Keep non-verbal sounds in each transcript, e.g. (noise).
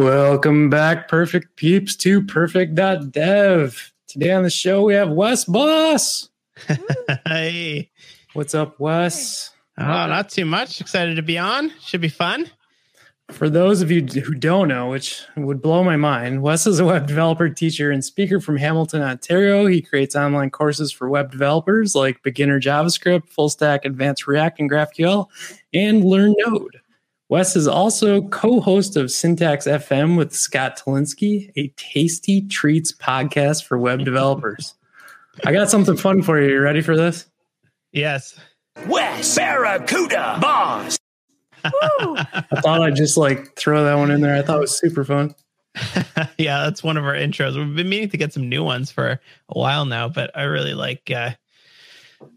Welcome back, perfect peeps, to perfect.dev. Today on the show, we have Wes Bos. (laughs) hey. What's up, Wes? Oh, not too much. Excited to be on. Should be fun. For those of you who don't know, which would blow my mind, Wes is a web developer, teacher, and speaker from Hamilton, Ontario. He creates online courses for web developers like beginner JavaScript, full stack, advanced React, and GraphQL, and Learn Node. Wes is also co host of Syntax FM with Scott Tolinski, a tasty treats podcast for web developers. (laughs) I got something fun for you. You ready for this? Yes. Wes Barracuda Bos. (laughs) I thought I'd just like throw that one in there. I thought it was super fun. (laughs) yeah, that's one of our intros. We've been meaning to get some new ones for a while now, but I really like uh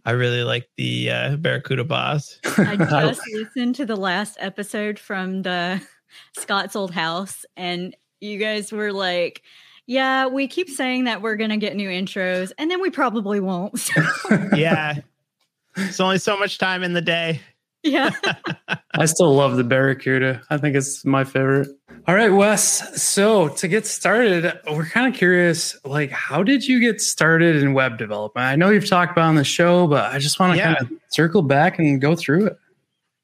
I really like the uh Barracuda Bos. (laughs) I just listened to the last episode from the (laughs) Scott's old house and you guys were like yeah, we keep saying that we're going to get new intros and then we probably won't. (laughs) So. yeah. It's only so much time in the day. Yeah. I still love the Barracuda. I think it's my favorite. All right, Wes. So to get started, we're kind of curious, like, how did you get started in web development? I know you've talked about on the show, but I just want to yeah. kind of circle back and go through it.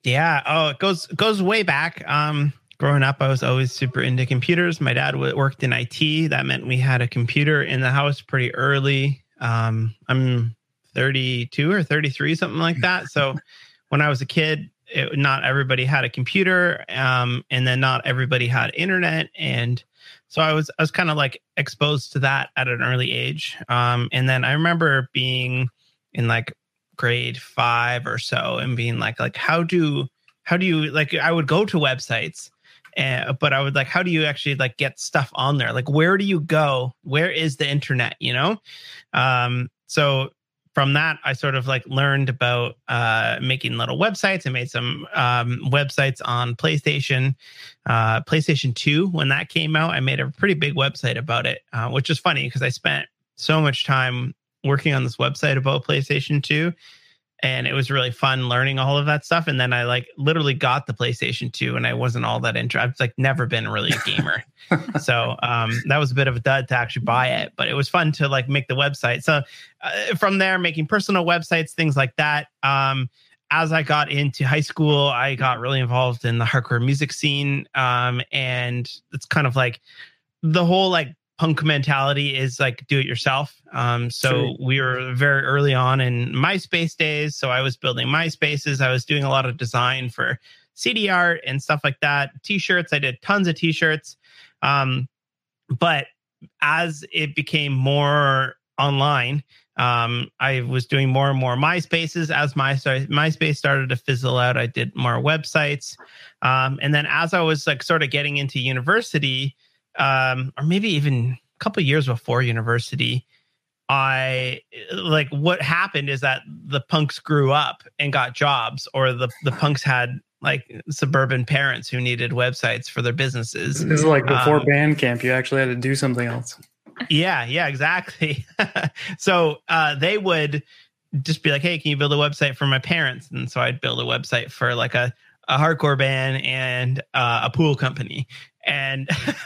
Yeah. Oh, it goes goes way back. Um, growing up, I was always super into computers. My dad worked in IT. That meant we had a computer in the house pretty early. Um, I'm 32 or 33, something like that. So (laughs) when I was a kid, it, not everybody had a computer, um, and then not everybody had internet, and so I was I was kind of like exposed to that at an early age. Um, and then I remember being in like grade five or so, and being like like how do how do you like I would go to websites. Uh, but I would like, how do you actually like get stuff on there? Like, where do you go? Where is the internet? You know, um, so from that, I sort of like learned about uh, making little websites. I made some um, websites on PlayStation, uh, PlayStation 2. When that came out, I made a pretty big website about it, uh, which is funny because I spent so much time working on this website about PlayStation 2 and it was really fun learning all of that stuff. And then I like literally got the PlayStation 2 and I wasn't all that into I've like never been really a gamer. (laughs) so um, that was a bit of a dud to actually buy it, but it was fun to like make the website. So uh, from there, making personal websites, things like that. Um, as I got into high school, I got really involved in the hardcore music scene. Um, and it's kind of like the whole like punk mentality is like do it yourself. Um, so True. we were very early on in MySpace days. So I was building MySpaces. I was doing a lot of design for CD art and stuff like that. T-shirts. I did tons of T-shirts. Um, but as it became more online, um, I was doing more and more MySpaces. As my MySpace started to fizzle out, I did more websites. Um, and then as I was like sort of getting into university, um, or maybe even a couple years before university, I like what happened is that the punks grew up and got jobs, or the the punks had like suburban parents who needed websites for their businesses. This is like before um, Bandcamp, you actually had to do something else. Yeah, yeah, exactly. (laughs) so uh, they would just be like, "Hey, can you build a website for my parents?" And so I'd build a website for like a a hardcore band and uh, a pool company and (laughs)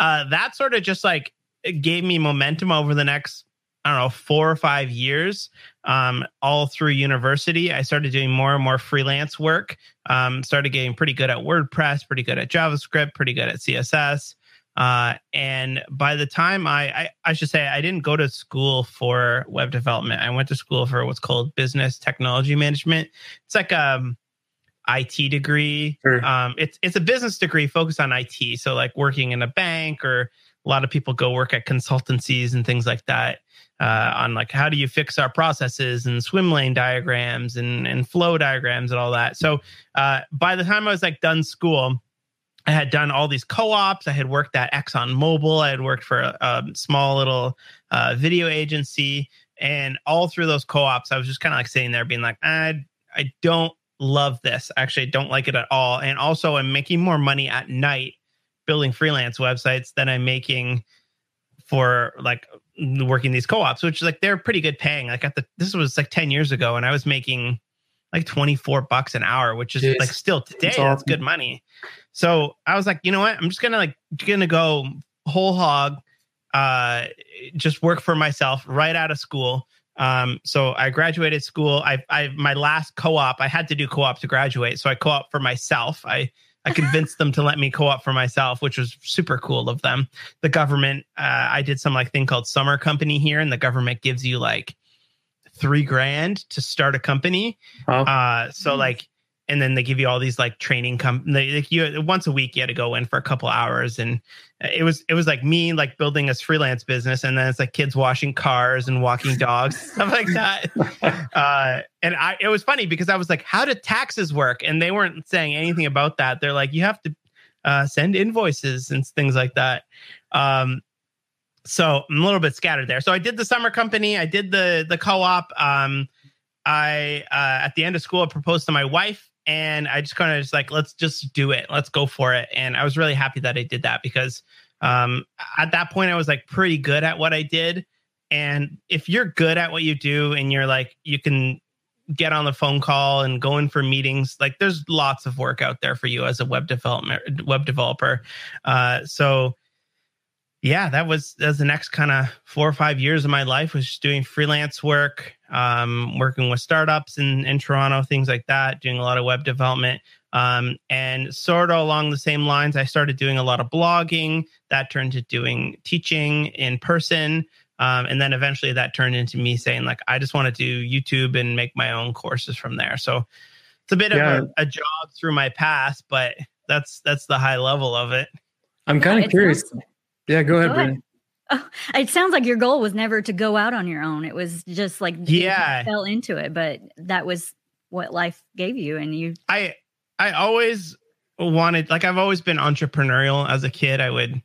uh, that sort of just like gave me momentum over the next I don't know four or five years. Um, all through university, I started doing more and more freelance work. Um, started getting pretty good at WordPress, pretty good at JavaScript, pretty good at CSS. Uh, and by the time I, I, I should say, I didn't go to school for web development. I went to school for what's called business technology management. It's like um, IT degree. Sure. Um, it's it's a business degree focused on IT. So like working in a bank or a lot of people go work at consultancies and things like that uh, on like how do you fix our processes and swim lane diagrams and and flow diagrams and all that. So uh, by the time I was like done school, I had done all these co-ops. I had worked at Exxon Mobil. I had worked for a, a small little uh, video agency, and all through those co-ops, I was just kind of like sitting there, being like, I I don't love this. Actually, I don't like it at all. And also, I'm making more money at night building freelance websites than I'm making for like working these co-ops, which like they're pretty good paying. Like at the this was like 10 years ago, and I was making like 24 bucks an hour, which is Jeez. like still today, awesome. good money. So I was like, you know what? I'm just gonna like gonna go whole hog, uh, just work for myself right out of school. Um, so I graduated school. I, I, my last co-op, I had to do co-op to graduate. So I co-op for myself. I, I (laughs) convinced them to let me co-op for myself, which was super cool of them. The government, uh, I did some like thing called summer company here, and the government gives you like three grand to start a company. Wow. Uh, so Nice. like, and then they give you all these like training com they, like you once a week you had to go in for a couple hours and it was it was like me like building this freelance business and then it's like kids washing cars and walking dogs stuff like that. (laughs) Uh and i it was funny because i was like how do taxes work? And they weren't saying anything about that. They're like you have to uh send invoices and things like that. Um so i'm a little bit scattered there. So i did the summer company i did the the co-op um i uh at the end of school i proposed to my wife and i just kind of just like let's just do it. Let's go for it. And i was really happy that i did that because um at that point i was like pretty good at what i did. And if you're good at what you do and you're like you can get on the phone call and go in for meetings like there's lots of work out there for you as a web development web developer. Uh so yeah that was that was the next kind of four or five years of my life was just doing freelance work um working with startups in in toronto things like that doing a lot of web development um and sort of along the same lines i started doing a lot of blogging that turned to doing teaching in person um, and then eventually that turned into me saying like i just want to do youtube and make my own courses from there so it's a bit Yeah. of a, a job through my past but that's that's the high level of it I'm kind It of curious. sounds- Yeah, go ahead, Go ahead. Oh, (laughs) it sounds like your goal was never to go out on your own. It was just like you Yeah. fell into it, but that was what life gave you, and you. I I always wanted like I've always been entrepreneurial as a kid. I would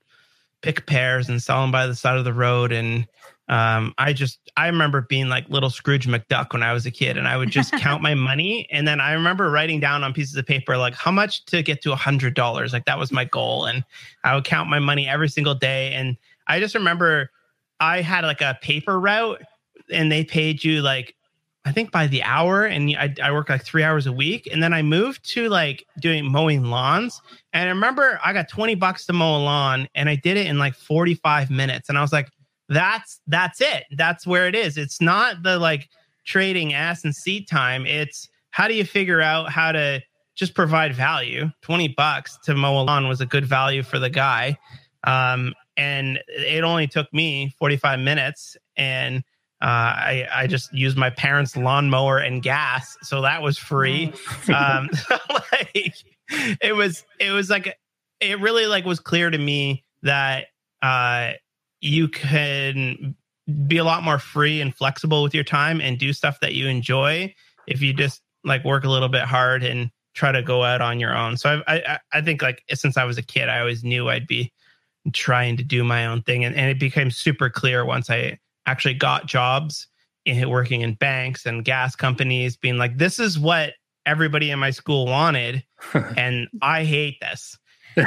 pick pears and sell them by the side of the road and um I just I remember being like little Scrooge McDuck when I was a kid and I would just count my (laughs) money and then I remember writing down on pieces of paper like how much to get to a hundred dollars like that was my goal and I would count my money every single day and I just remember I had like a paper route and they paid you like I think by the hour, and I, I work like three hours a week. And then I moved to like doing mowing lawns. And I remember I got 20 bucks to mow a lawn and I did it in like 45 minutes. And I was like, that's that's it. That's where it is. It's not the like trading ass and seat time. It's how do you figure out how to just provide value? 20 bucks to mow a lawn was a good value for the guy. Um, and it only took me 45 minutes. And uh, I, I just used my parents' lawnmower and gas, so that was free. (laughs) um, (laughs) like it was, it was like it really like was clear to me that uh, you can be a lot more free and flexible with your time and do stuff that you enjoy if you just like work a little bit hard and try to go out on your own. So I, I, I think like since I was a kid, I always knew I'd be trying to do my own thing, and, and it became super clear once I actually got jobs in working in banks and gas companies, being like, this is what everybody in my school wanted, (laughs) and I hate this. (laughs)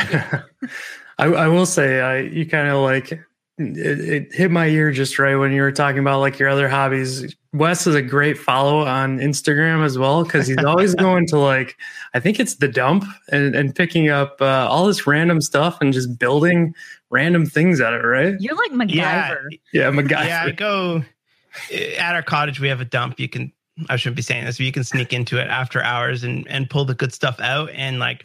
I, I will say, I you kind of like it, it hit my ear just right when you were talking about like your other hobbies. Wes is a great follow on Instagram as well because he's (laughs) always going to like I think it's the dump and, and picking up uh, all this random stuff and just building random things out of it. Right? You're like MacGyver. Yeah, Yeah, MacGyver. yeah. I go at our cottage. We have a dump. You can. I shouldn't be saying this, but you can sneak into it after hours and and pull the good stuff out. And like,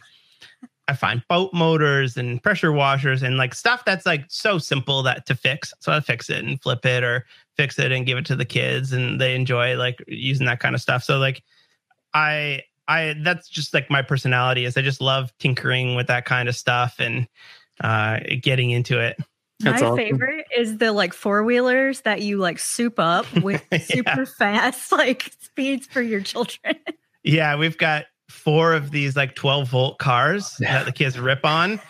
I find boat motors and pressure washers and like stuff that's like so simple that to fix. So I fix it and flip it or fix it and give it to the kids, and they enjoy like using that kind of stuff. So like, I I that's just like my personality is I just love tinkering with that kind of stuff and uh getting into it. That's My awesome. favorite is the like four wheelers that you like soup up (laughs) with Yeah. super fast (laughs) like speeds for your children. Yeah, we've got four of these like 12 volt cars Yeah. (laughs) that the kids rip on.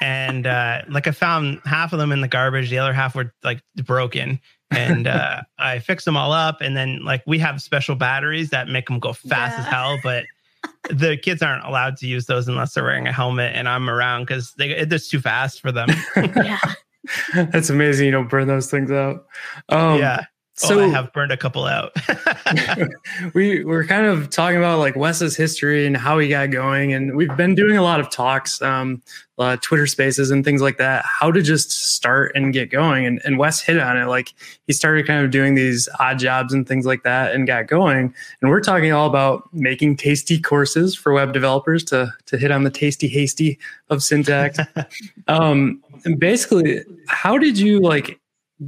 And uh, like I found half of them in the garbage, the other half were like broken. And uh, (laughs) I fixed them all up. And then like we have special batteries that make them go fast as hell, but (laughs) the kids aren't allowed to use those unless they're wearing a helmet. And I'm around because they they're too fast for them. yeah. That's amazing. You don't burn those things out. Um, yeah. So oh, I have burned a couple out. (laughs) we we're kind of talking about like Wes's history and how he got going, and we've been doing a lot of talks, um, uh, Twitter Spaces and things like that. How to just start and get going, and and Wes hit on it. Like he started kind of doing these odd jobs and things like that, and got going. And we're talking all about making tasty courses for web developers to to hit on the tasty hasty of syntax. (laughs) um, and basically, how did you like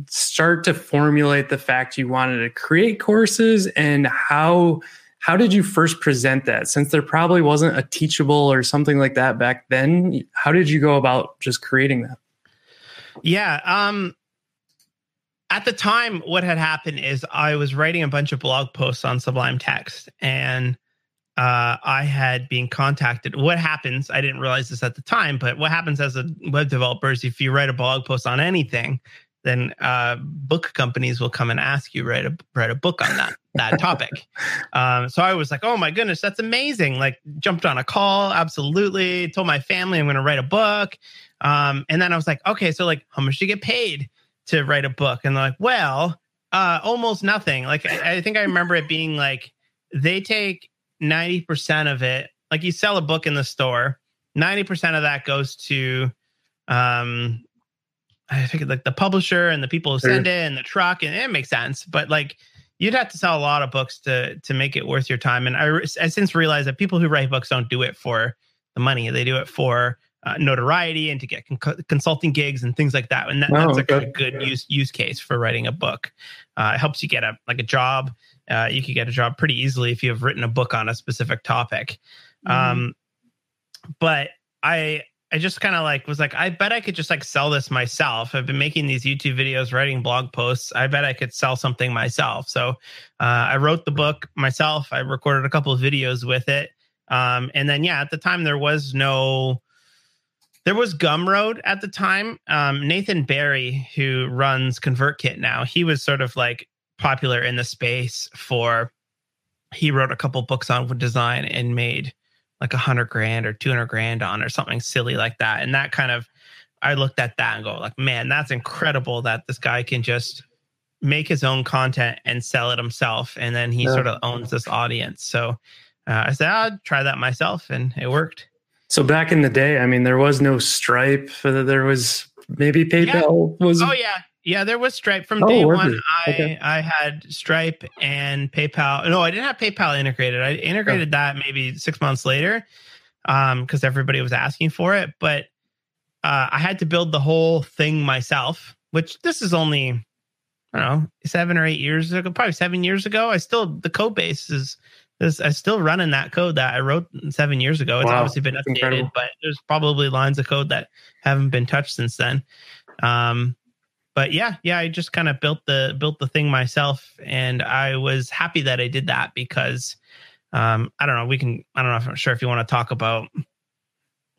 start to formulate the fact you wanted to create courses and how how did you first present that since there probably wasn't a teachable or something like that back then how did you go about just creating that yeah um at the time what had happened is i was writing a bunch of blog posts on sublime text and uh, I had been contacted. What happens? I didn't realize this at the time, but what happens as a web developer is if you write a blog post on anything, then uh, book companies will come and ask you write a write a book on that that (laughs) topic. Um, so I was like, oh my goodness, that's amazing! Like jumped on a call, absolutely. Told my family I'm going to write a book, um, and then I was like, okay, so like, how much do you get paid to write a book? And they're like, well, uh, almost nothing. Like I, I think I remember it being like they take ninety percent of it. Like you sell a book in the store, ninety percent of that goes to um I think like the publisher and the people who send it and the truck, and it makes sense. But like you'd have to sell a lot of books to to make it worth your time. And I, I since realized that people who write books don't do it for the money; they do it for uh, notoriety and to get con- consulting gigs and things like that. And that, oh, that's okay. a good use use case for writing a book. Uh, it helps you get a like a job. Uh, you could get a job pretty easily if you have written a book on a specific topic. Mm-hmm. Um, but I I just kind of like was like, I bet I could just like sell this myself. I've been making these YouTube videos, writing blog posts. I bet I could sell something myself. So uh, I wrote the book myself. I recorded a couple of videos with it. Um, and then, yeah, at the time, there was no, there was Gumroad at the time. Um, Nathan Barry, who runs ConvertKit now, he was sort of like popular in the space for, he wrote a couple books on design and made like a hundred grand or 200 grand on or something silly like that. And that kind of, I looked at that and go like, man, that's incredible that this guy can just make his own content and sell it himself. And then he yeah. sort of owns this audience. So uh, I said, I'll try that myself. And it worked. So back in the day, I mean, there was no Stripe. There was maybe PayPal yeah. was. Oh yeah, yeah, there was Stripe from oh, day one. I okay. I had Stripe and PayPal. No, I didn't have PayPal integrated. I integrated oh. that maybe six months later, um, because everybody was asking for it. But uh, I had to build the whole thing myself. Which this is only, I don't know, seven or eight years ago, probably seven years ago. I still the code base is. Is, I still running that code that I wrote seven years ago. It's wow, obviously been updated, but there's probably lines of code that haven't been touched since then. Um, but yeah, yeah, I just kind of built the built the thing myself, and I was happy that I did that because um, I don't know. We can. I don't know if I'm sure if you want to talk about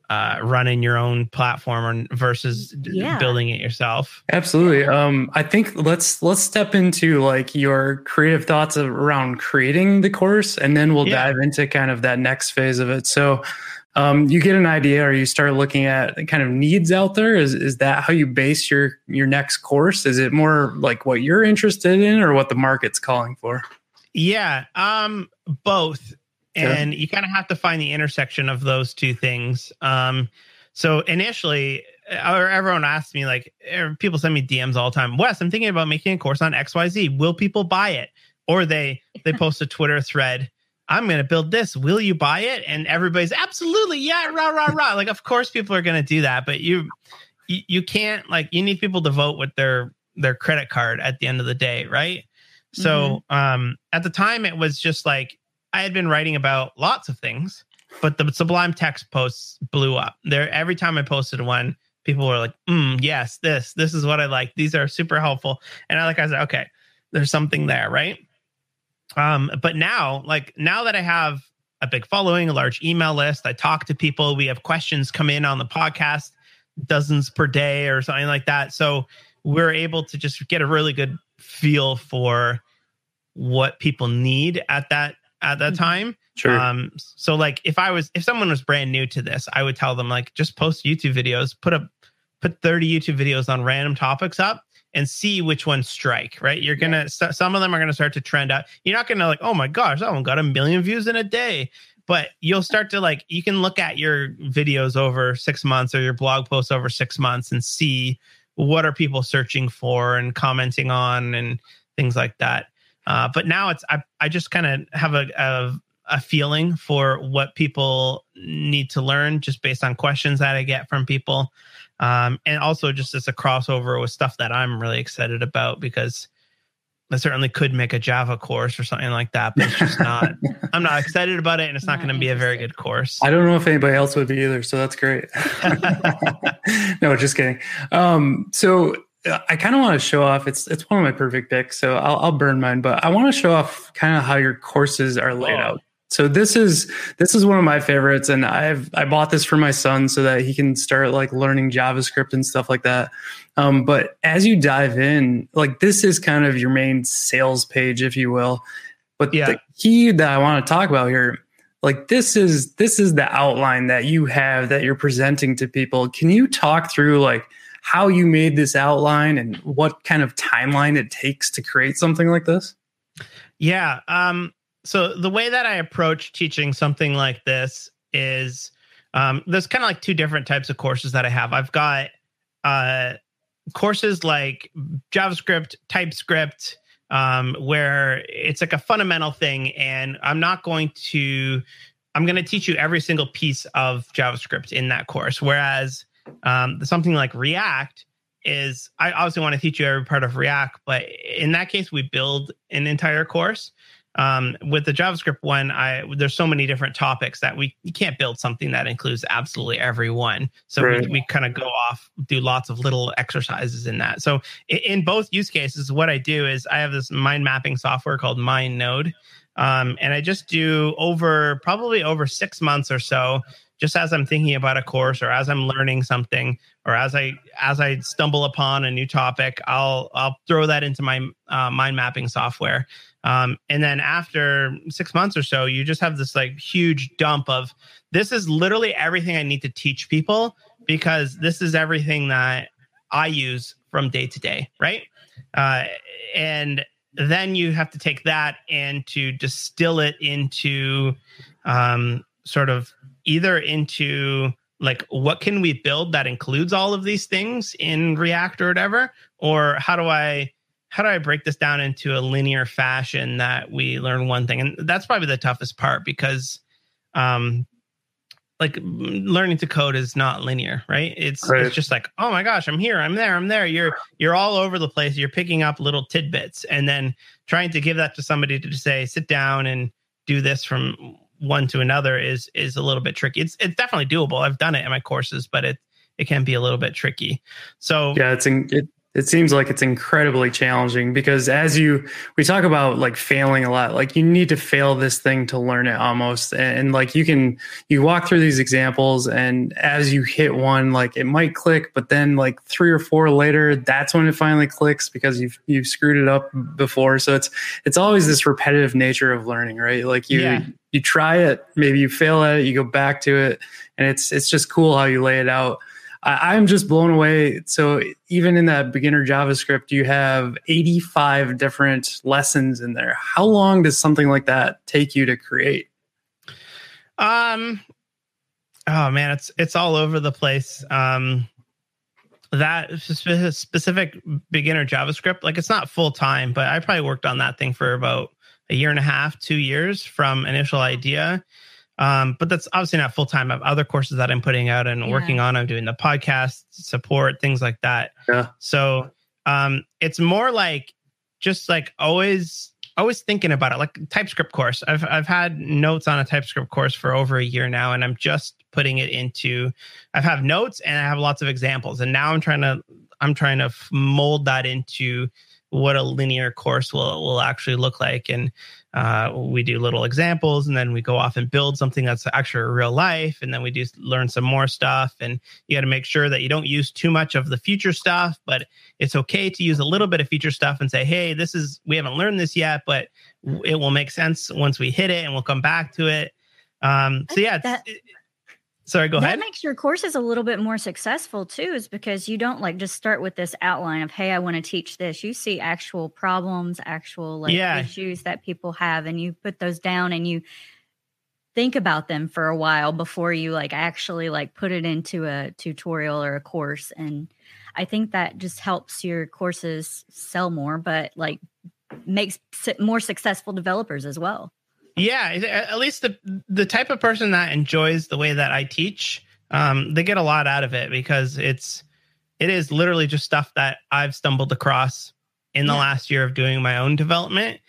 uh, running your own platform or versus yeah. building it yourself. Absolutely. Um, I think let's let's step into like your creative thoughts around creating the course, and then we'll yeah. dive into kind of that next phase of it. So um, you get an idea or you start looking at kind of needs out there. Is is that how you base your your next course? Is it more like what you're interested in or what the market's calling for? Yeah um both. And you kind of have to find the intersection of those two things. Um so initially uh, everyone asks me like er, people send me dms all the time. Wes i'm thinking about making a course on xyz will people buy it? Or they they (laughs) post a twitter thread I'm going to build this. Will you buy it? And everybody's absolutely, yeah, rah, rah, rah. Like, of course, people are going to do that, but you, you, you can't like, you need people to vote with their, their credit card at the end of the day. Right. Mm-hmm. So, um, at the time it was just like, I had been writing about lots of things, but the Sublime text posts blew up there. Every time I posted one, people were like, mm, yes, this, this is what I like. These are super helpful. And I like, I said, okay, there's something there. Right. Um, but now, like now that I have a big following, a large email list, I talk to people. We have questions come in on the podcast, dozens per day or something like that. So we're able to just get a really good feel for what people need at that at that mm-hmm. time. Sure. Um, so like if I was if someone was brand new to this, I would tell them like just post YouTube videos, put up put 30 YouTube videos on random topics up and see which ones strike, right? You're going to, some of them are going to start to trend up. You're not going to like, oh my gosh, that one got a million views in a day. But you'll start to like, you can look at your videos over six months or your blog posts over six months and see what are people searching for and commenting on and things like that. Uh, but now it's, I, I just kind of have a, a, a feeling for what people need to learn just based on questions that I get from people. Um, and also just as a crossover with stuff that I'm really excited about because I certainly could make a Java course or something like that, but it's just not. (laughs) I'm not excited about it, and it's not, not going to be a very good course. I don't know if anybody else would be either, so that's great. (laughs) (laughs) no, just kidding. Um, so uh, I kind of want to show off. It's it's one of my perfect picks, so I'll, I'll burn mine. But I want to show off kind of how your courses are laid oh. out. So this is this is one of my favorites, and I've I bought this for my son so that he can start like learning JavaScript and stuff like that. Um, but as you dive in, like this is kind of your main sales page, if you will. But yeah. the key that I want to talk about here, like this is this is the outline that you have that you're presenting to people. Can you talk through like how you made this outline and what kind of timeline it takes to create something like this? Yeah. Um, so the way that I approach teaching something like this is um, there's kind of like two different types of courses that I have. I've got uh, courses like JavaScript, TypeScript, um, where it's like a fundamental thing, and I'm not going to. I'm going to teach you every single piece of JavaScript in that course. Whereas um, something like React is, I obviously want to teach you every part of React, but in that case, we build an entire course. Um, with the JavaScript one, I there's so many different topics that we you can't build something that includes absolutely every one. So right. we, we kind of go off, do lots of little exercises in that. So in, in, both use cases, what I do is I have this mind mapping software called MindNode. Um, and I just do over probably over six months or so just as I'm thinking about a course or as I'm learning something or as I as I stumble upon a new topic, I'll I'll throw that into my uh, mind mapping software. Um, and then after six months or so, you just have this like huge dump of this is literally everything I need to teach people because this is everything that I use from day to day, right? Uh, and then you have to take that and to distill it into um, sort of either into like what can we build that includes all of these things in React or whatever, or how do I how do I break this down into a linear fashion that we learn one thing? And that's probably the toughest part because um like learning to code is not linear, right? It's right. it's just like, oh my gosh, I'm here, I'm there, I'm there. You're you're all over the place. You're picking up little tidbits and then trying to give that to somebody to say, sit down and do this from one to another is is a little bit tricky. It's it's definitely doable. I've done it in my courses, but it it can be a little bit tricky. So yeah, it's in, it it seems like it's incredibly challenging because as you we talk about like failing a lot like you need to fail this thing to learn it almost. And, and, like you can you walk through these examples and as you hit one like it might click but then like three or four later that's when it finally clicks because you've you've screwed it up before. So it's it's always this repetitive nature of learning right? Like you yeah. you try it maybe you fail at it you go back to it and it's it's just cool how you lay it out I, am just blown away. So even in that beginner JavaScript, you have 85 different lessons in there. How long does something like that take you to create? Um, oh man, it's it's all over the place. Um, that specific beginner JavaScript, like it's not full time, but I probably worked on that thing for about a year and a half, two years from initial idea um, but that's obviously not full time. I have other courses that I'm putting out and yeah. working on. I'm doing the podcast support, things like that. Yeah. So um, it's more like just like always always thinking about it like typescript course i've i've had notes on a typescript course for over a year now and i'm just putting it into i have notes and i have lots of examples and now i'm trying to i'm trying to mold that into what a linear course will will actually look like. And uh, we do little examples and then we go off and build something that's actually real life. And then we do learn some more stuff. And you got to make sure that you don't use too much of the future stuff but it's okay to use a little bit of future stuff and say hey this is we haven't learned this yet but it will make sense once we hit it and we'll come back to it. Um so yeah that, it, sorry, go that ahead. That makes your courses a little bit more successful too, is because you don't like just start with this outline of, hey, I want to teach this. You see actual problems, actual like Yeah. issues that people have, and you put those down and you think about them for a while before you like actually like put it into a tutorial or a course. And I think that just helps your courses sell more, but like makes more successful developers as well. Yeah, at least the the type of person that enjoys the way that I teach, um, they get a lot out of it because it's it is literally just stuff that I've stumbled across in the Yeah. last year of doing my own development.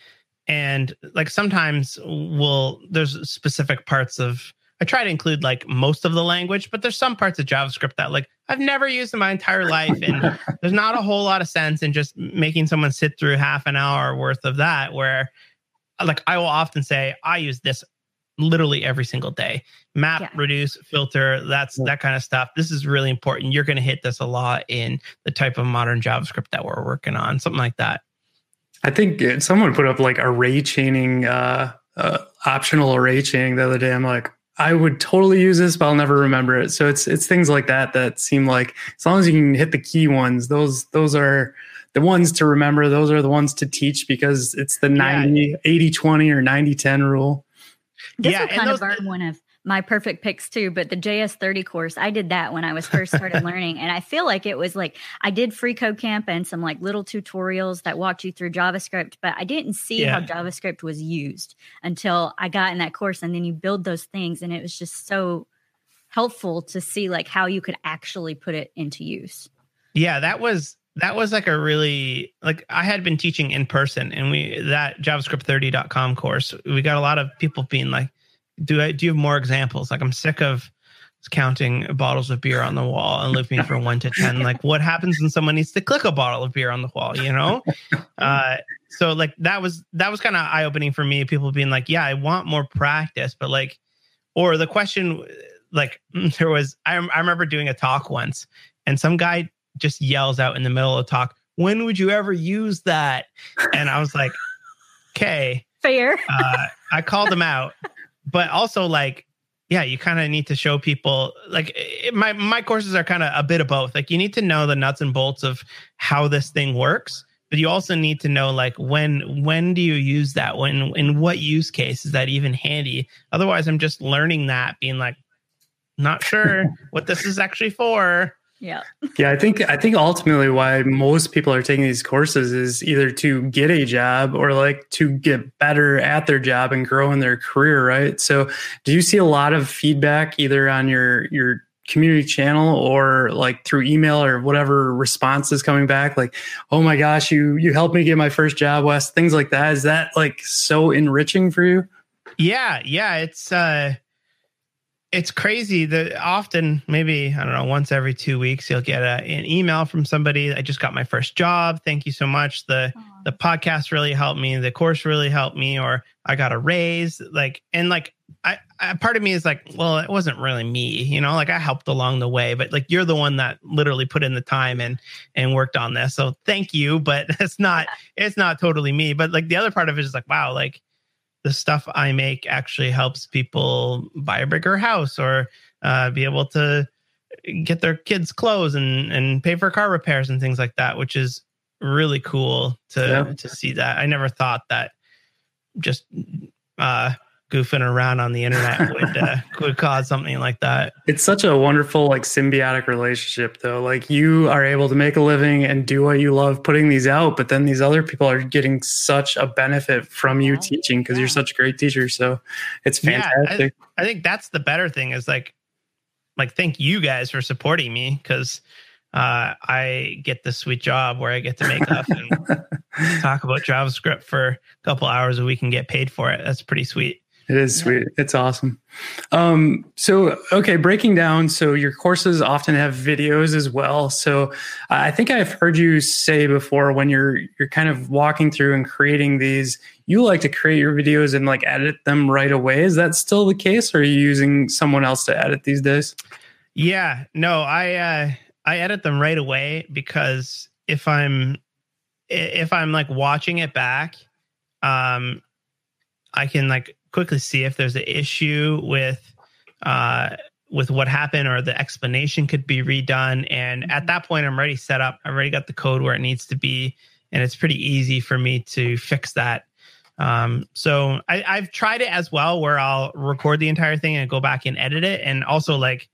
And like sometimes we'll there's specific parts of I try to include like most of the language, but there's some parts of JavaScript that like I've never used in my entire life. And (laughs) there's not a whole lot of sense in just making someone sit through half an hour worth of that where like I will often say I use this literally every single day. Map, Yeah. reduce, filter, that's that kind of stuff. This is really important. You're going to hit this a lot in the type of modern JavaScript that we're working on, something like that. I think it- someone put up like array chaining, uh, uh, optional array chaining the other day. I'm like, I would totally use this, but I'll never remember it. So it's it's things like that that seem like as long as you can hit the key ones, those those are the ones to remember. Those are the ones to teach because it's the Yeah. 90, 80, 20 or 90, 10 rule. This Yeah, will and kind of those- burn one of my perfect picks too, but the JS30 course, I did that when I was first started (laughs) learning. And I feel like it was like I did free code camp and some like little tutorials that walked you through JavaScript, but I didn't see how JavaScript was used until I got in that course. And then you build those things, and it was just so helpful to see like how you could actually put it into use. Yeah, that was that was like a really like I had been teaching in person and we that javascript30.com course, we got a lot of people being like, Do I do you have more examples? Like I'm sick of counting bottles of beer on the wall and looping from one to ten. Like what happens when someone needs to click a bottle of beer on the wall, you know? (laughs) Uh so like that was that was kind of eye-opening for me. People being like, Yeah, I want more practice, but like or the question like (laughs) there was I, I remember doing a talk once and some guy just yells out in the middle of the talk, when would you ever use that? And I was like, (laughs) okay. Fair. Uh, I called him out, but also like, yeah, you kind of need to show people like it, my my courses are kind of a bit of both. Like you need to know the nuts and bolts of how this thing works, but you also need to know like when when do you use that? When in what use case is that even handy? Otherwise, I'm just learning that, being like, not sure what this is actually for. Yeah. Yeah, I think I think ultimately why most people are taking these courses is either to get a job or like to get better at their job and grow in their career, right? So, do you see a lot of feedback either on your your community channel or like through email or whatever response is coming back like, "Oh my gosh, you you helped me get my first job, Wes Things like that. Is that like so enriching for you? Yeah, yeah, it's uh it's crazy that often maybe I don't know once every 2 weeks you'll get a, an email from somebody I just got my first job. Thank you so much. The the podcast really helped me, the course really helped me or I got a raise like and like I, I part of me is like, well, it wasn't really me, you know, like I helped along the way, but like you're the one that literally put in the time and and worked on this. So thank you, but (laughs) it's not it's not totally me, but like the other part of it is like wow, like the stuff I make actually helps people buy a bigger house or uh, be able to get their kids clothes and and pay for car repairs and things like that, which is really cool to Yeah. to see that. I never thought that just uh, goofing around on the internet would uh, (laughs) would cause something like that. It's such a wonderful, like symbiotic relationship, though. Like you are able to make a living and do what you love putting these out, but then these other people are getting such a benefit from you Yeah. teaching because you're such a great teacher. So it's Yeah, I- fantastic. I think that's the better thing is like like thank you guys for supporting me because uh, I get this sweet job where I get to make up and (laughs) talk about JavaScript for a couple hours a week and get paid for it. That's pretty sweet. It is sweet. It's awesome. Um, so, okay, breaking down. So, your courses often have videos as well. So, I think I've heard you say before when you're you're kind of walking through and creating these, you like to create your videos and like edit them right away. Is that still the case, or are you using someone else to edit these days? Yeah, no, I uh, I edit them right away because if I'm if I'm like watching it back, um, I can like quickly see if there's an issue with uh with what happened or the explanation could be redone. And at that point, I'm already set up. I've already got the code where it needs to be. And it's pretty easy for me to fix that. Um, so I, I've tried it as well where I'll record the entire thing and go back and edit it. And also like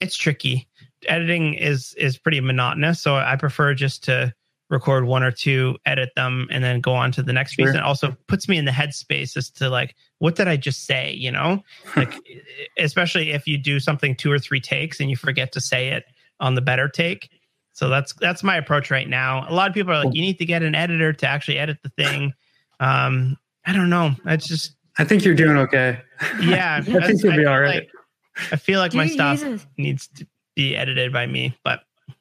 it's tricky. Editing is is pretty monotonous. So I prefer just to record one or two, edit them, and then go on to the next sure. piece. And also puts me in the headspace as to like, what did I just say? You know, (laughs) like especially if you do something two or three takes and you forget to say it on the better take. So that's that's my approach right now. A lot of people are like, you need to get an editor to actually edit the thing. Um, I don't know. It's just. I think you're doing okay. Yeah, (laughs) I think you'll be all right. Like, I feel like do my stuff a- needs to be edited by me, but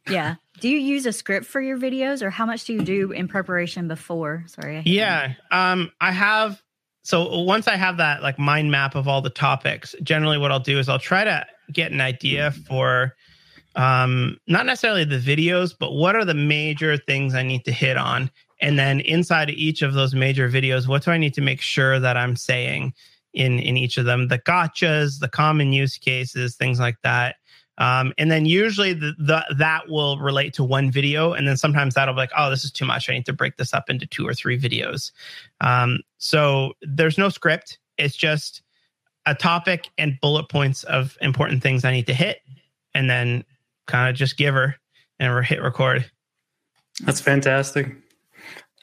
yeah. Do you use a script for your videos or how much do you do in preparation before? Sorry. Yeah. Um, I have so once I have that like mind map of all the topics, generally what I'll do is I'll try to get an idea for um not necessarily the videos, but what are the major things I need to hit on? And then inside of each of those major videos, what do I need to make sure that I'm saying in in each of them? The gotchas, the common use cases, things like that. Um, and then usually the, the, that will relate to one video, and then sometimes that'll be like, oh, this is too much. I need to break this up into two or three videos. Um, so there's no script. It's just a topic and bullet points of important things I need to hit, and then kind of just give her and hit record. That's fantastic.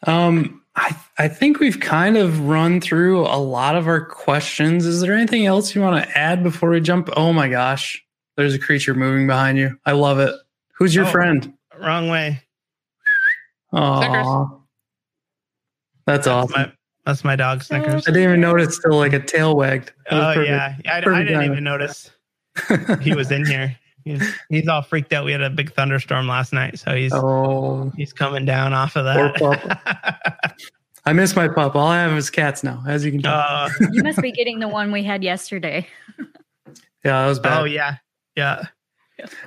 Um, I I think we've kind of run through a lot of our questions. Is there anything else you want to add before we jump? Oh my gosh. There's a creature moving behind you. I love it. Who's your oh, friend? Wrong way. Oh, that's, that's awesome. My, that's my dog Snickers. I didn't even notice till like a tail wagged. Oh yeah, I, I didn't time. even notice (laughs) he was in here. He's, he's all freaked out. We had a big thunderstorm last night, so he's oh. he's coming down off of that. (laughs) I miss my pup. All I have is cats now, as you can tell. Uh, you must be getting the one we had yesterday. (laughs) yeah, that was bad. Oh yeah, yeah.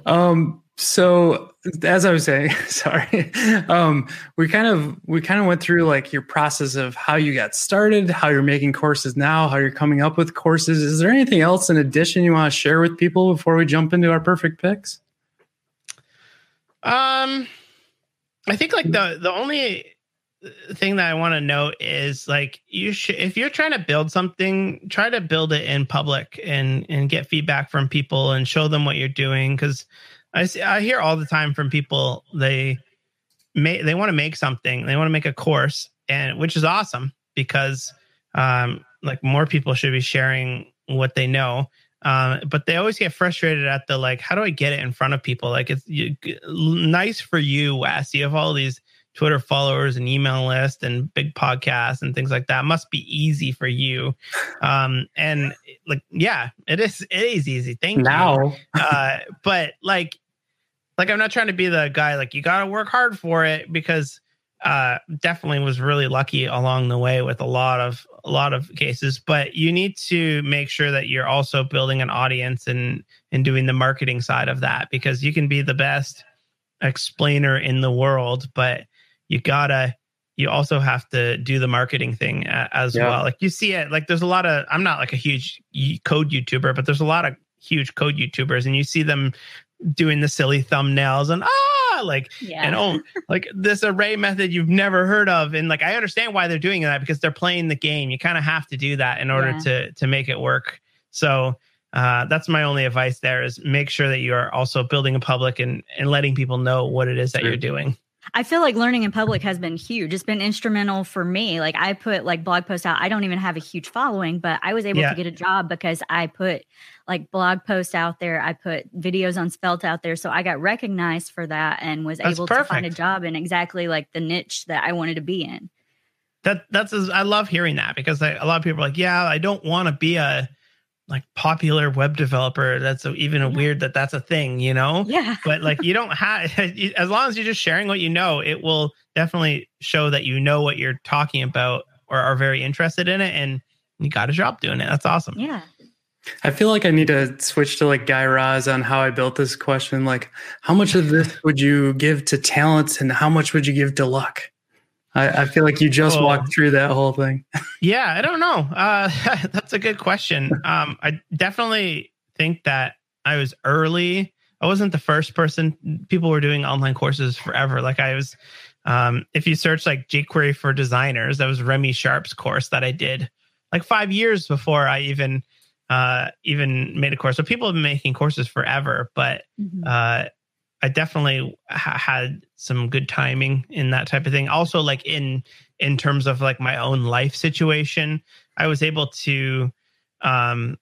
Um, so as I was saying, (laughs) sorry, um, we kind of we kind of went through like your process of how you got started, how you're making courses now, how you're coming up with courses. Is there anything else in addition you want to share with people before we jump into our perfect picks? Um, I think like the the only thing that I want to note is like you should if you're trying to build something, try to build it in public and and get feedback from people and show them what you're doing because I see, I hear all the time from people they may they want to make something, they want to make a course and which is awesome because um like more people should be sharing what they know. Uh, but they always get frustrated at the like, how do I get it in front of people? Like it's you, nice for you, Wes. You have all these Twitter followers and email list and big podcasts and things like that must be easy for you. Um, and like, yeah, it is. It is easy. Thank now. you. Uh, but like, like I'm not trying to be the guy like you got to work hard for it because uh, definitely was really lucky along the way with a lot of a lot of cases. But you need to make sure that you're also building an audience and and doing the marketing side of that because you can be the best explainer in the world, but you gotta you also have to do the marketing thing as yeah. well. Like you see it, like there's a lot of, I'm not like a huge code YouTuber, but there's a lot of huge code YouTubers and you see them doing the silly thumbnails and ah, like, yeah. and oh, (laughs) like this array method you've never heard of. And like, I understand why they're doing that because they're playing the game. You kind of have to do that in order yeah. to, to make it work. So, uh, that's my only advice there is make sure that you are also building a public and, and letting people know what it is that you're doing. I feel like learning in public has been huge. It's been instrumental for me. Like I put like blog posts out. I don't even have a huge following, but I was able yeah. to get a job because I put like blog posts out there. I put videos on Svelte out there. So I got recognized for that and was that's able perfect. to find a job in exactly like the niche that I wanted to be in. That that's I love hearing that because I, a lot of people are like, yeah, I don't want to be a like popular web developer that's a, even a yeah. weird that that's a thing you know yeah (laughs) but like you don't have (laughs) as long as you're just sharing what you know it will definitely show that you know what you're talking about or are very interested in it and you got a job doing it that's awesome yeah I feel like I need to switch to like Guy Raz on how I built this question. Like, how much of this would you give to talent and how much would you give to luck? I, I feel like you just oh. walked through that whole thing. yeah, I don't know. Uh, (laughs) that's a good question. Um, I definitely think that I was early. I wasn't the first person. People were doing online courses forever. Like I was, um, if you search like jQuery for designers, that was Remy Sharp's course that I did like five years before I even uh, even made a course. So people have been making courses forever, but Mhm. uh, I definitely ha- had some good timing in that type of thing. Also, like in in terms of like my own life situation, I was able to, um,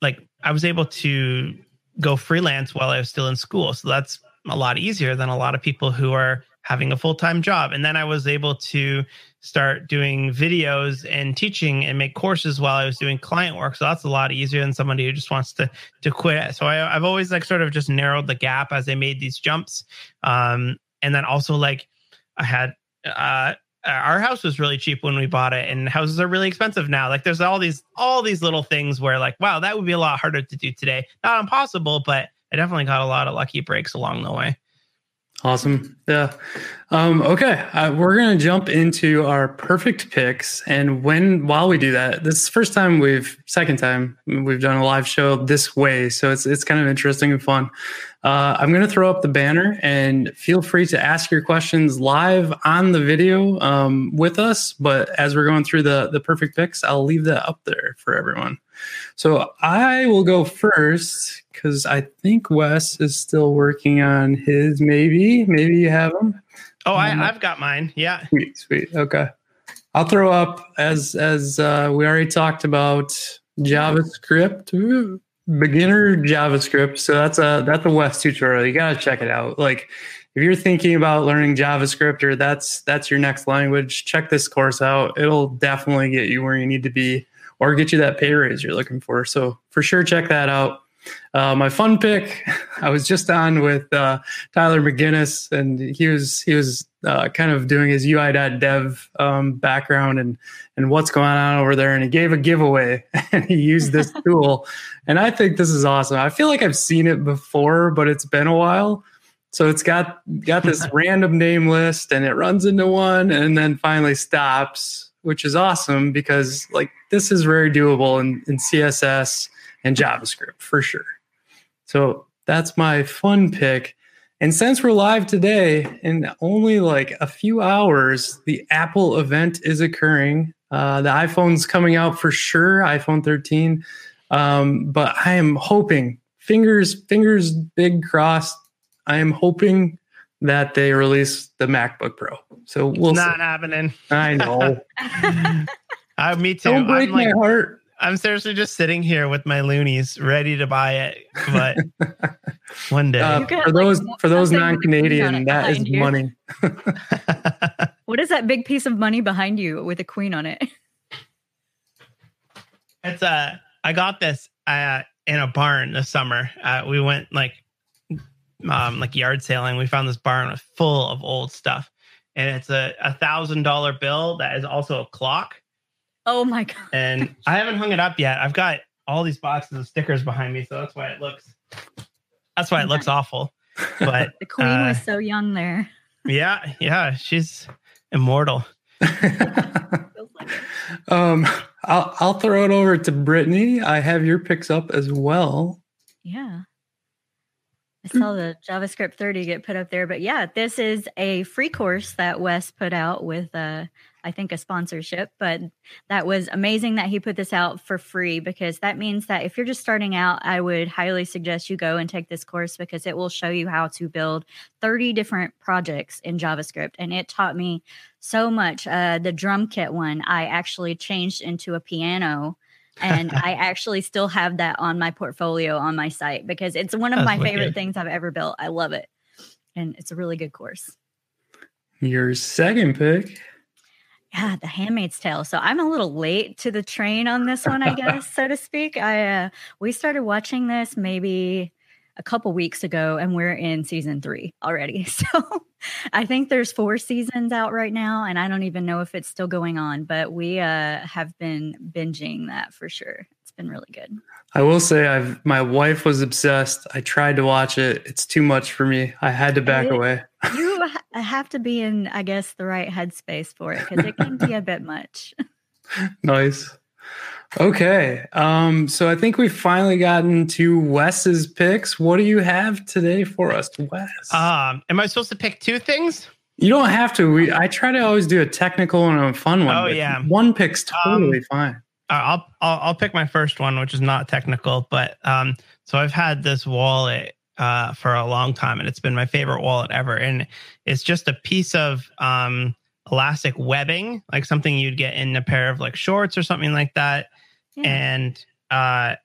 like I was able to go freelance while I was still in school. So that's a lot easier than a lot of people who are having a full time job. And then I was able to start doing videos and teaching and make courses while I was doing client work. So that's a lot easier than somebody who just wants to to quit. So I, I've always like sort of just narrowed the gap as I made these jumps. Um, and then also like I had uh our house was really cheap when we bought it and houses are really expensive now like there's all these all these little things where like wow that would be a lot harder to do today not impossible but i definitely got a lot of lucky breaks along the way Awesome. Yeah. Um, okay. Uh, we're going to jump into our perfect picks. And when, while we do that, this is first time we've, second time we've done a live show this way. So it's, it's kind of interesting and fun. Uh, I'm going to throw up the banner and feel free to ask your questions live on the video um, with us. But as we're going through the, the perfect picks, I'll leave that up there for everyone. So I will go first because I think Wes is still working on his. Maybe, maybe you have him. oh I, Um, i've got mine yeah Sweet, sweet. Okay, I'll throw up as as uh, we already talked about JavaScript, Ooh, beginner JavaScript. So that's a that's a Wes tutorial. You gotta check it out. Like if you're thinking about learning JavaScript or that's that's your next language, check this course out. It'll definitely get you where you need to be or get you that pay raise you're looking for. So for sure, check that out. Uh, my fun pick, (laughs) I was just on with uh, Tyler McGinnis, and he was he was uh, kind of doing his UI.dev um, background and and what's going on over there, and he gave a giveaway, (laughs) and he used this (laughs) tool, and I think this is awesome. I feel like I've seen it before, but it's been a while. So it's got got this random name list, and it runs into one, and then finally stops, which is awesome because like this is very doable in, in CSS and JavaScript for sure. So that's my fun pick. And since we're live today, in only like a few hours, the Apple event is occurring. Uh, the iPhone's coming out for sure, iPhone 13. Um, but I am hoping, fingers, fingers big crossed, I am hoping that they release the MacBook Pro. So we'll not see. happening I know. (laughs) (laughs) uh, me too Don't break I'm like my heart. i'm seriously just sitting here with my loonies ready to buy it but (laughs) one day Uh, You for those one- for those something with a queen on non-Canadian, that is you. money. What is that big piece of money behind you with a queen on it? It's uh I got this uh in a barn this summer. Uh we went like um like yard sailing. We found this barn with full of old stuff. And it's a a thousand dollar bill that is also a clock. Oh my god! And (laughs) I haven't hung it up yet. I've got all these boxes of stickers behind me, so that's why it looks that's why it looks awful. (laughs) But The queen Uh, was so young there. yeah, yeah, she's immortal. Feels like it. um, I'll I'll throw it over to Brittany. I have your picks up as well. Yeah. I saw the JavaScript 30 get put up there, but yeah, this is a free course that Wes put out with uh I think a sponsorship, but that was amazing that he put this out for free because that means that if you're just starting out, I would highly suggest you go and take this course because it will show you how to build 30 different projects in JavaScript and it taught me so much. Uh the drum kit one, I actually changed into a piano and (laughs) I actually still have that on my portfolio on my site because it's one of That's my wicked. favorite things I've ever built. I love it. And it's a really good course. Your second pick. Yeah, The Handmaid's Tale. So I'm a little late to the train on this one, I guess, so to speak. I uh, we started watching this maybe a couple weeks ago, and we're in season three already. (laughs) So I think there's four seasons out right now, and I don't even know if it's still going on. But we uh, have been binging that for sure. It's been really good. I will say I've my wife was obsessed. I tried to watch it. It's too much for me. I had to back It- away. You (laughs) have to be in, I guess, the right headspace for it because it can be a bit much. Nice. Okay. Um, so I think we've finally gotten to Wes's picks. What do you have today for us, Wes? Um, am I supposed to pick two things? you don't have to. We I try to always do a technical and a fun one. Oh, yeah. One pick's totally Um, fine. I'll, I'll I'll pick my first one, which is not technical, but um, so I've had this wallet uh for a long time, and it's been my favorite wallet ever, and it's just a piece of um elastic webbing, like something you'd get in a pair of like shorts or something like that, Yeah. and uh,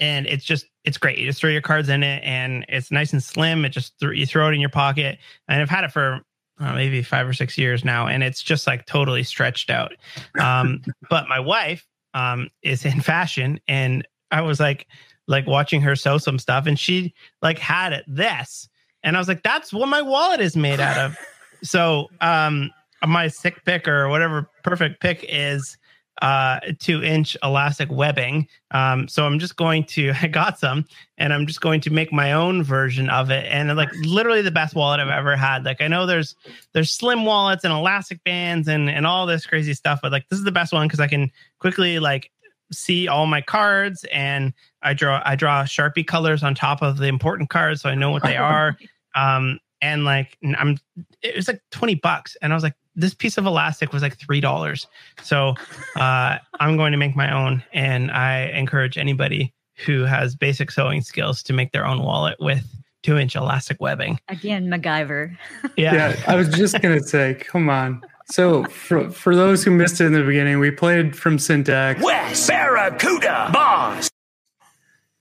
and it's just it's great. You just throw your cards in it, and it's nice and slim. It just th- you throw it in your pocket, and I've had it for. Uh, maybe five or six years now, and it's just like totally stretched out. Um, (laughs) but my wife, um, is in fashion and I was like like watching her sew some stuff and she like had it this and I was like that's what my wallet is made out of. (laughs) so um my sick pick or whatever perfect pick is uh two inch elastic webbing. Um so I'm just going to (laughs) I got some and I'm just going to make my own version of it and like literally the best wallet I've ever had. Like I know there's there's slim wallets and elastic bands and and all this crazy stuff but like this is the best one because I can quickly like see all my cards and I draw I draw Sharpie colors on top of the important cards so I know what they (laughs) are. Um and like I'm, it was like 20 bucks and I was like this piece of elastic was like three dollars. So uh I'm going to make my own and I encourage anybody who has basic sewing skills to make their own wallet with two inch elastic webbing. Again, MacGyver. (laughs) Yeah. Yeah, I was just gonna say, come on. So for for those who missed it in the beginning, we played from Syntax, Wes Barracuda Bos.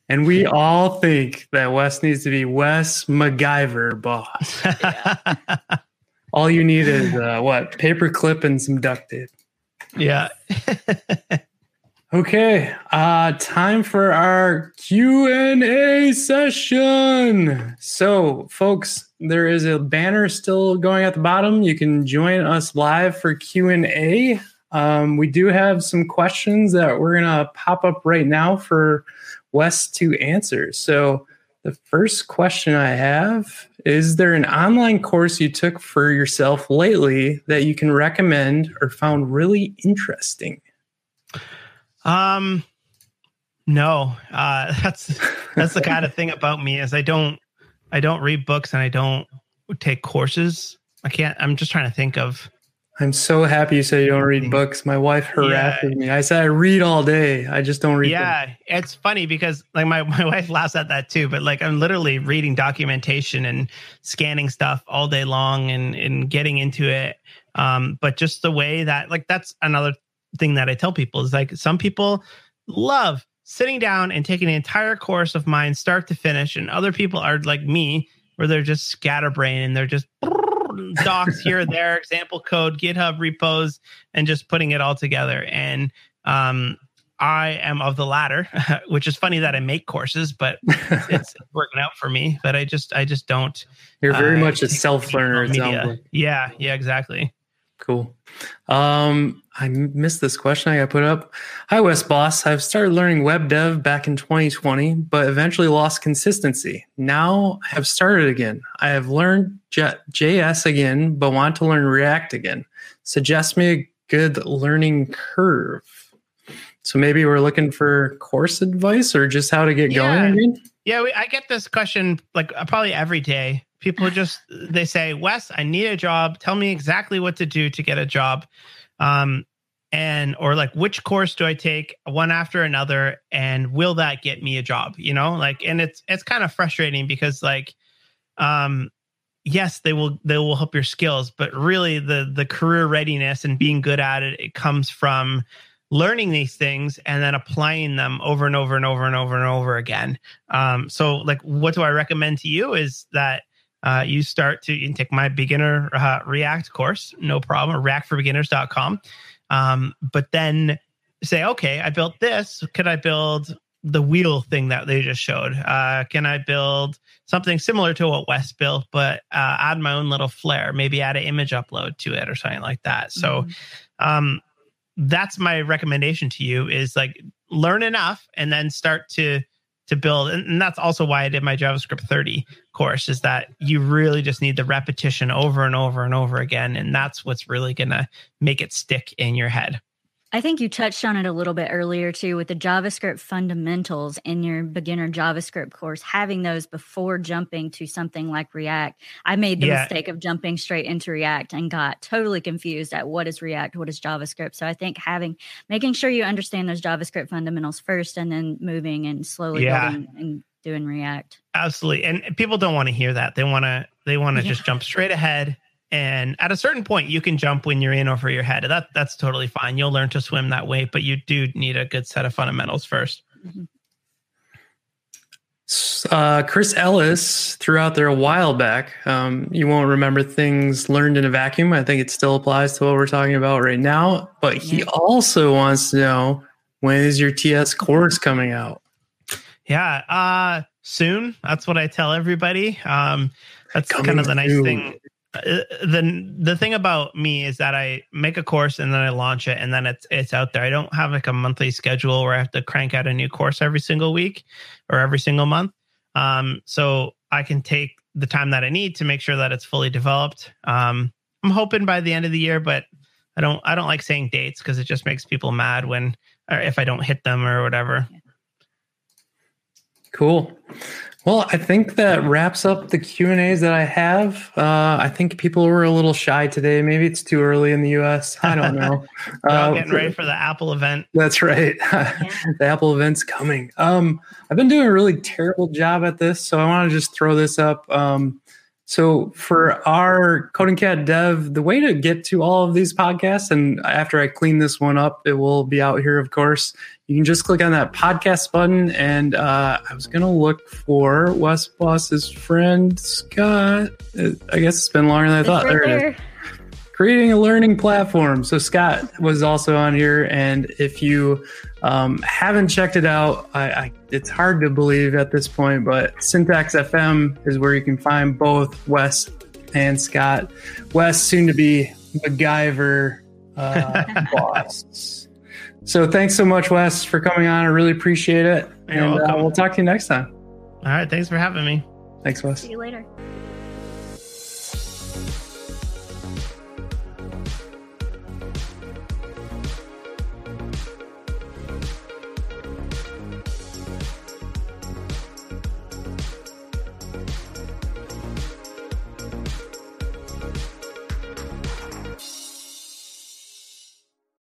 and we all think that Wes needs to be Wes MacGyver Bos. (laughs) (laughs) All you need is uh, what paper clip and some duct tape. yeah. (laughs) Okay, uh, time for our Q and A session. So, folks, there is a banner still going at the bottom. You can join us live for Q and A. Um, we do have some questions that we're gonna pop up right now for Wes to answer. So, the first question I have is: There an online course you took for yourself lately that you can recommend or found really interesting? Um, no, uh, (laughs) that's that's the kind of thing about me is I don't I don't read books and I don't take courses. I can't. I'm just trying to think of. I'm so happy you say you don't read books. My wife harasses me. I said I read all day. I just don't read. Yeah, it's funny because like my (laughs) my wife laughs at that too. But like I'm literally reading documentation and scanning stuff all day long and and getting into it. Um, but just the way that like that's another thing that I tell people is like some people love sitting down and taking an entire course of mine start to finish, and other people are like me where they're just scatterbrained and they're just docs here, there, example code, GitHub repos, and just putting it all together. And um, I am of the latter, (laughs) which is funny that I make courses, but (laughs) it's working out for me. But I just, I just don't. You're very uh, much a self learner. It traditional sounds media. like. Yeah, yeah, exactly. Cool. Um, I missed this question I got put up. Hi, Wes Bos. I've started learning web dev back in 2020, but eventually lost consistency. Now I have started again. I have learned J- JS again, but want to learn React again. Suggest me a good learning curve. So maybe we're looking for course advice or just how to get Yeah. going again. Yeah, we, I get this question like uh, probably every day. People (sighs) just they say, "Wes, I need a job. Tell me exactly what to do to get a job." Um and or like which course do I take one after another and will that get me a job, you know? Like and it's it's kind of frustrating because like um yes, they will they will help your skills, but really the the career readiness and being good at it it comes from learning these things and then applying them over and over and over and over and over again. Um, so, like, what do I recommend to you is that uh, you start to you can take my beginner uh, React course, no problem, or reactforbeginners.com. Um, but then say, okay, I built this. Could I build the wheel thing that they just showed? Uh, can I build something similar to what Wes built, but uh, add my own little flair? Maybe add an image upload to it or something like that. So, um, that's my recommendation to you is like learn enough and then start to to build. And, and that's also why i did my javascript 30 course is that you really just need the repetition over and over and over again and that's what's really gonna make it stick in your head I think you touched on it a little bit earlier too with the JavaScript fundamentals in your beginner JavaScript course, having those before jumping to something like React. I made the Yeah. mistake of jumping straight into React and got totally confused at what is React, what is JavaScript. So I think having making sure you understand those JavaScript fundamentals first and then moving and slowly Yeah. building and doing React. Absolutely. And people don't want to hear that. They want to they want to Yeah. just jump straight ahead. And at a certain point, you can jump when you're in over your head. That that's totally fine. You'll learn to swim that way, but you do need a good set of fundamentals first. Uh, Chris Ellis threw out there a while back. Um, you won't remember things learned in a vacuum. I think it still applies to what we're talking about right now. But he also wants to know when is your TS course coming out? Yeah, uh soon. That's what I tell everybody. Um that's Coming kind of the nice soon. thing. Uh, the the thing about me is that I make a course and then I launch it and then it's it's out there. I don't have like a monthly schedule where I have to crank out a new course every single week or every single month. Um so I can take the time that I need to make sure that it's fully developed. Um I'm hoping by the end of the year, but I don't I don't like saying dates because it just makes people mad when or if I don't hit them or whatever. Cool. Well, I think that wraps up the Q and A's that I have. Uh, I think people were a little shy today. Maybe it's too early in the U.S. I don't know. We're (laughs) all Uh, getting ready for the Apple event. That's right. (laughs) the Apple event's coming. Um, I've been doing a really terrible job at this, so I want to just throw this up. Um, so for our Coding Cat Dev, the way to get to all of these podcasts, and after I clean this one up, it will be out here, of course. You can just click on that podcast button, and uh, I was gonna look for Wes Bos's friend Scott. I guess it's been longer than I thought. right there it is creating a learning platform. So Scott was also on here, and if you um, haven't checked it out, I, I, it's hard to believe at this point, but Syntax FM is where you can find both Wes and Scott. Wes, soon to be MacGyver uh, (laughs) Bos. So thanks so much, Wes, for coming on. I really appreciate it, You're and uh, we'll talk to you next time. All right. Thanks for having me. Thanks, Wes. See you later.